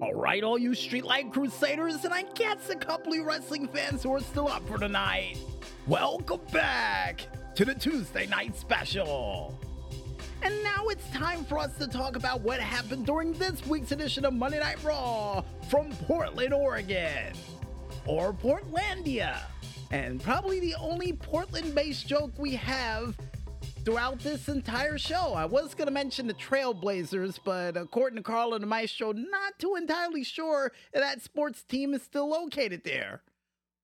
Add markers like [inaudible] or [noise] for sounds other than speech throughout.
All right, all you Streetlight Crusaders, and I guess a couple of wrestling fans who are still up for tonight. Welcome back to the Tuesday night special. And now it's time for us to talk about what happened during this week's edition of Monday Night Raw from Portland, Oregon. Or Portlandia. And probably the only Portland based joke we have throughout this entire show. I was going to mention the Trailblazers, but according to Carl and the Maestro, not too entirely sure that sports team is still located there.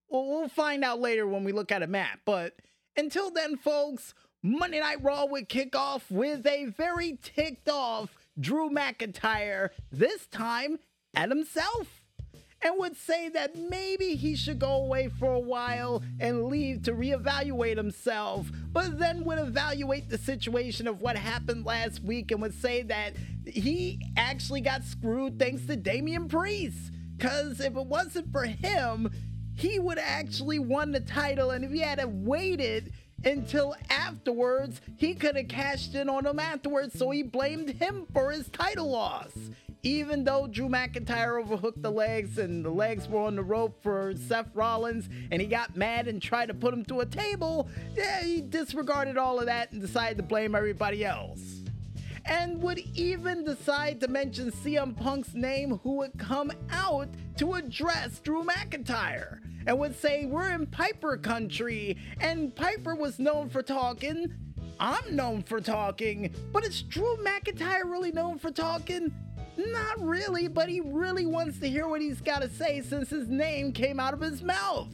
Well, we'll find out later when we look at a map. But until then, folks, Monday Night Raw would kick off with a very ticked off Drew McIntyre, this time at himself and would say that maybe he should go away for a while and leave to reevaluate himself, but then would evaluate the situation of what happened last week and would say that he actually got screwed thanks to Damian Priest. Because if it wasn't for him, he would actually won the title, and if he had waited until afterwards, he could have cashed in on him afterwards, so he blamed him for his title loss even though Drew McIntyre overhooked the legs and the legs were on the rope for Seth Rollins and he got mad and tried to put him through a table, yeah, he disregarded all of that and decided to blame everybody else. And would even decide to mention CM Punk's name, who would come out to address Drew McIntyre and would say, We're in Piper country, and Piper was known for talking. I'm known for talking, but is Drew McIntyre really known for talking? Not really, but he really wants to hear what he's got to say since his name came out of his mouth.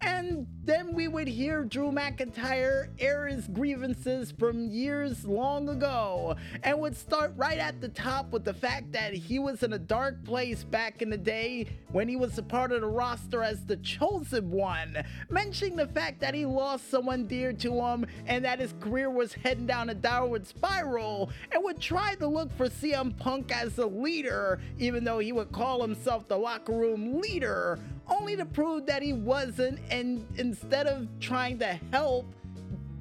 And then we would hear Drew McIntyre air his grievances from years long ago and would start right at the top with the fact that he was in a dark place back in the day when he was a part of the roster as the chosen one, mentioning the fact that he lost someone dear to him and that his career was heading down a downward spiral, and would try to look for CM Punk as a leader, even though he would call himself the locker room leader only to prove that he wasn't. And instead of trying to help,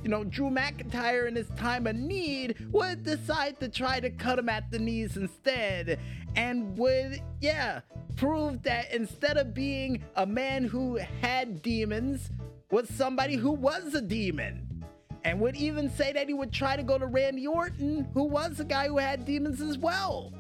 you know, Drew McIntyre in his time of need, would decide to try to cut him at the knees instead. And would, yeah, prove that instead of being a man who had demons, was somebody who was a demon. And would even say that he would try to go to Randy Orton, who was a guy who had demons as well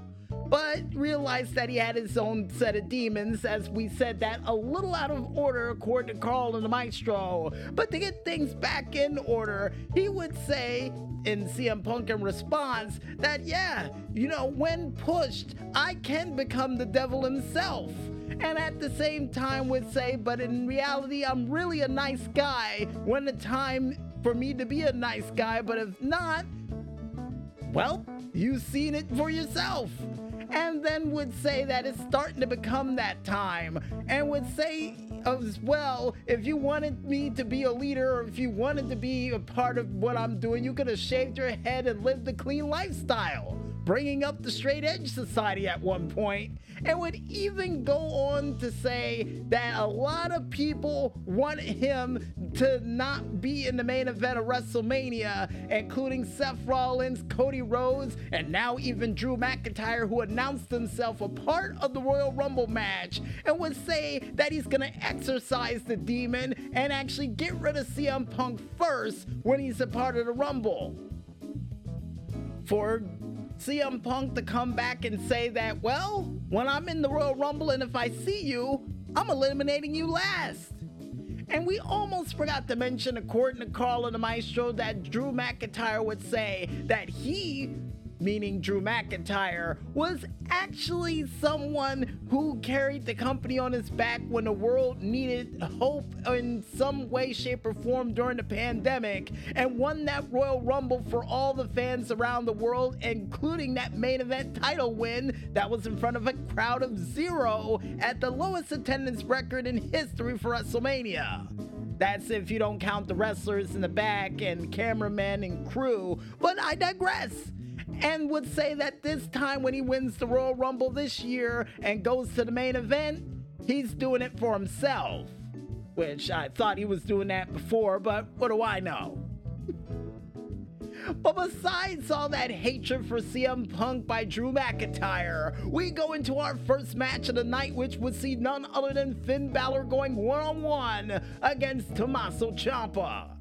but realized that he had his own set of demons, as we said that a little out of order according to Carl and the Maestro. But to get things back in order, he would say in CM Punk in response that, yeah, you know, when pushed, I can become the devil himself. And at the same time would say, but in reality, I'm really a nice guy when the time for me to be a nice guy, but if not, well, you've seen it for yourself and then would say that it's starting to become that time, and would say as well, if you wanted me to be a leader, or if you wanted to be a part of what I'm doing, you could have shaved your head and lived a clean lifestyle bringing up the straight edge society at one point, and would even go on to say that a lot of people want him to not be in the main event of WrestleMania, including Seth Rollins, Cody Rhodes, and now even Drew McIntyre, who announced himself a part of the Royal Rumble match, and would say that he's gonna exorcise the demon and actually get rid of CM Punk first when he's a part of the Rumble. For CM Punk to come back and say that, well, when I'm in the Royal Rumble and if I see you, I'm eliminating you last. And we almost forgot to mention, according to Carl and the Maestro, that Drew McIntyre would say that he meaning Drew McIntyre, was actually someone who carried the company on his back when the world needed hope in some way, shape, or form during the pandemic, and won that Royal Rumble for all the fans around the world, including that main event title win that was in front of a crowd of zero at the lowest attendance record in history for WrestleMania. That's if you don't count the wrestlers in the back and cameramen and crew, but I digress and would say that this time when he wins the Royal Rumble this year and goes to the main event, he's doing it for himself. Which I thought he was doing that before, but what do I know? [laughs] But besides all that hatred for CM Punk by Drew McIntyre, we go into our first match of the night, which would see none other than Finn Balor going one on one against Tommaso Ciampa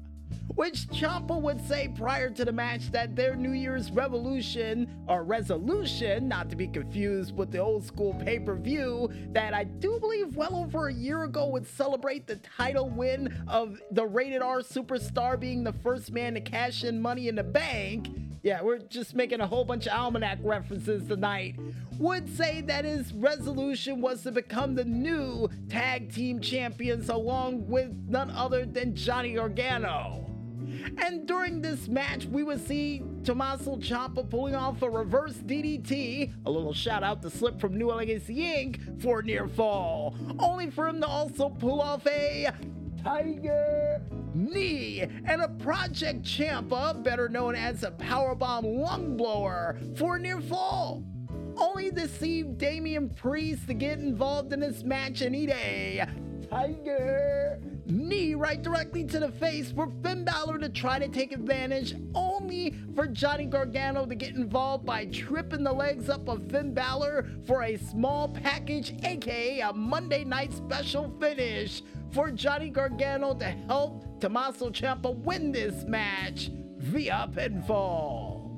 which Ciampa would say prior to the match that their New Year's revolution or resolution, not to be confused with the old school pay per view that I do believe well over a year ago would celebrate the title win of the rated R superstar being the first man to cash in money in the bank. Yeah, we're just making a whole bunch of almanac references tonight. Would say that his resolution was to become the new tag team champions along with none other than Johnny Gargano. And during this match, we would see Tommaso Ciampa pulling off a reverse DDT, a little shout out to Slip from New Legacy Inc. for near fall, only for him to also pull off a Tiger Knee and a Project Ciampa, better known as a Powerbomb Lung Blower, for near fall only see Damian Priest to get involved in this match and eat a Tiger knee right directly to the face for Finn Balor to try to take advantage, only for Johnny Gargano to get involved by tripping the legs up of Finn Balor for a small package, aka a Monday night special finish for Johnny Gargano to help Tommaso Ciampa win this match via pinfall.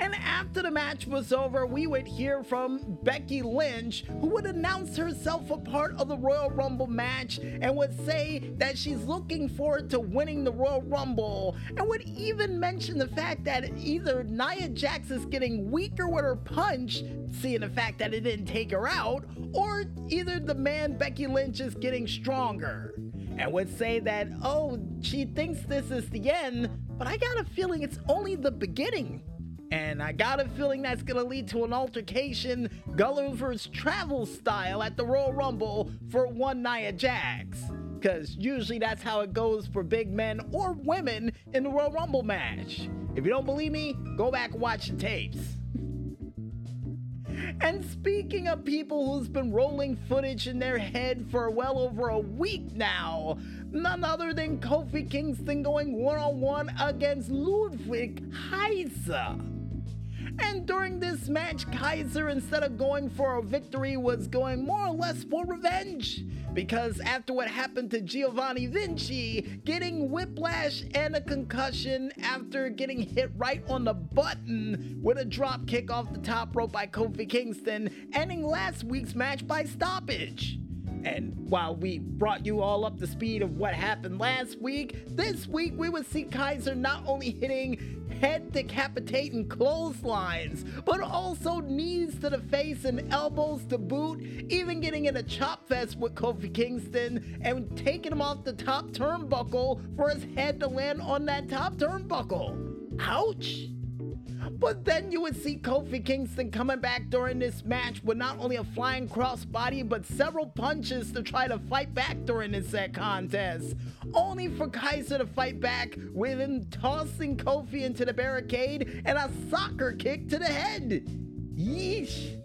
And after the match was over, we would hear from Becky Lynch, who would announce herself a part of the Royal Rumble match and would say that she's looking forward to winning the Royal Rumble, and would even mention the fact that either Nia Jax is getting weaker with her punch, seeing the fact that it didn't take her out, or either the man Becky Lynch is getting stronger. And would say that, oh, she thinks this is the end, but I got a feeling it's only the beginning. And I got a feeling that's gonna lead to an altercation Gulliver's travel style at the Royal Rumble for one Nia Jax. Cause usually that's how it goes for big men or women in the Royal Rumble match. If you don't believe me, go back and watch the tapes. [laughs] And speaking of people who's been rolling footage in their head for well over a week now, none other than Kofi Kingston going one on one against Ludwig Kaiser. And during this match, Kaiser, instead of going for a victory, was going more or less for revenge. Because after what happened to Giovanni Vinci, getting whiplash and a concussion after getting hit right on the button with a drop kick off the top rope by Kofi Kingston, ending last week's match by stoppage. And while we brought you all up to speed of what happened last week, this week we would see Kaiser not only hitting head decapitating clotheslines, but also knees to the face and elbows to boot, even getting in a chop fest with Kofi Kingston and taking him off the top turnbuckle for his head to land on that top turnbuckle. Ouch! But then you would see Kofi Kingston coming back during this match with not only a flying crossbody, but several punches to try to fight back during this set contest. Only for Kaiser to fight back with him tossing Kofi into the barricade and a soccer kick to the head. Yeesh.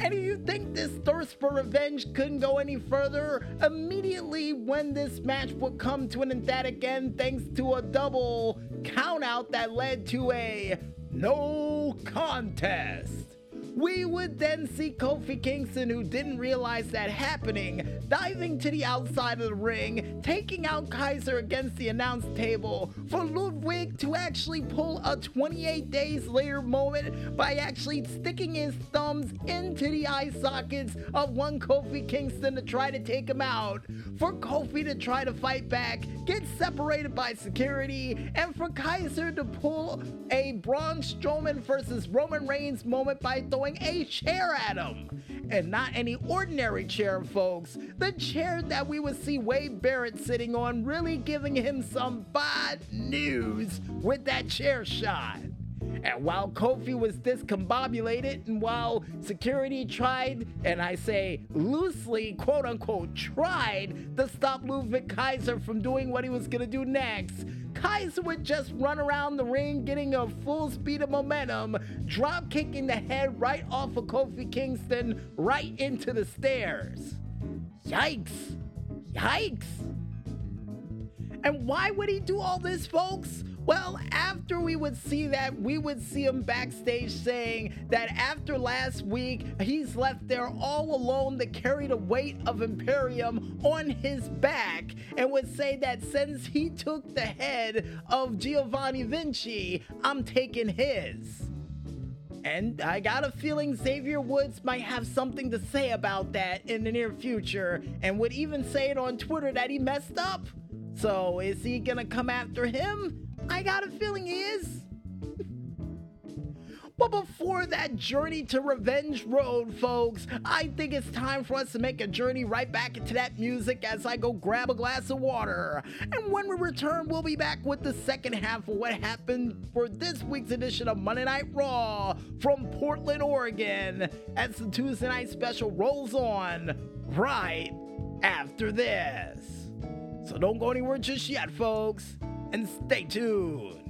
And if you think this thirst for revenge couldn't go any further, immediately when this match would come to an emphatic end thanks to a double countout that led to a no contest. We would then see Kofi Kingston, who didn't realize that happening, diving to the outside of the ring, taking out Kaiser against the announce table for Ludwig to actually pull a 28 days later moment by actually sticking his thumbs into the eye sockets of one Kofi Kingston to try to take him out, for Kofi to try to fight back, get separated by security, and for Kaiser to pull a Braun Strowman versus Roman Reigns moment by throwing throwing a chair at him. And not any ordinary chair, folks. The chair that we would see Wade Barrett sitting on, really giving him some bad news with that chair shot. And while Kofi was discombobulated, and while security tried, and I say loosely, quote unquote, tried to stop Ludwig Kaiser from doing what he was gonna do next, Kaiser would just run around the ring getting a full speed of momentum, drop kicking the head right off of Kofi Kingston right into the stairs. Yikes! Yikes! And why would he do all this, folks? Well, after we would see that, we would see him backstage saying that after last week, he's left there all alone to carry the weight of Imperium on his back, and would say that since he took the head of Giovanni Vinci, I'm taking his. And I got a feeling Xavier Woods might have something to say about that in the near future, and would even say it on Twitter that he messed up. So, is he gonna come after him? I got a feeling he is. But before that journey to Revenge Road, folks, I think it's time for us to make a journey right back into that music as I go grab a glass of water. And when we return, we'll be back with the second half of what happened for this week's edition of Monday Night Raw from Portland, Oregon, as the Tuesday night special rolls on right after this. So don't go anywhere just yet, folks, and stay tuned.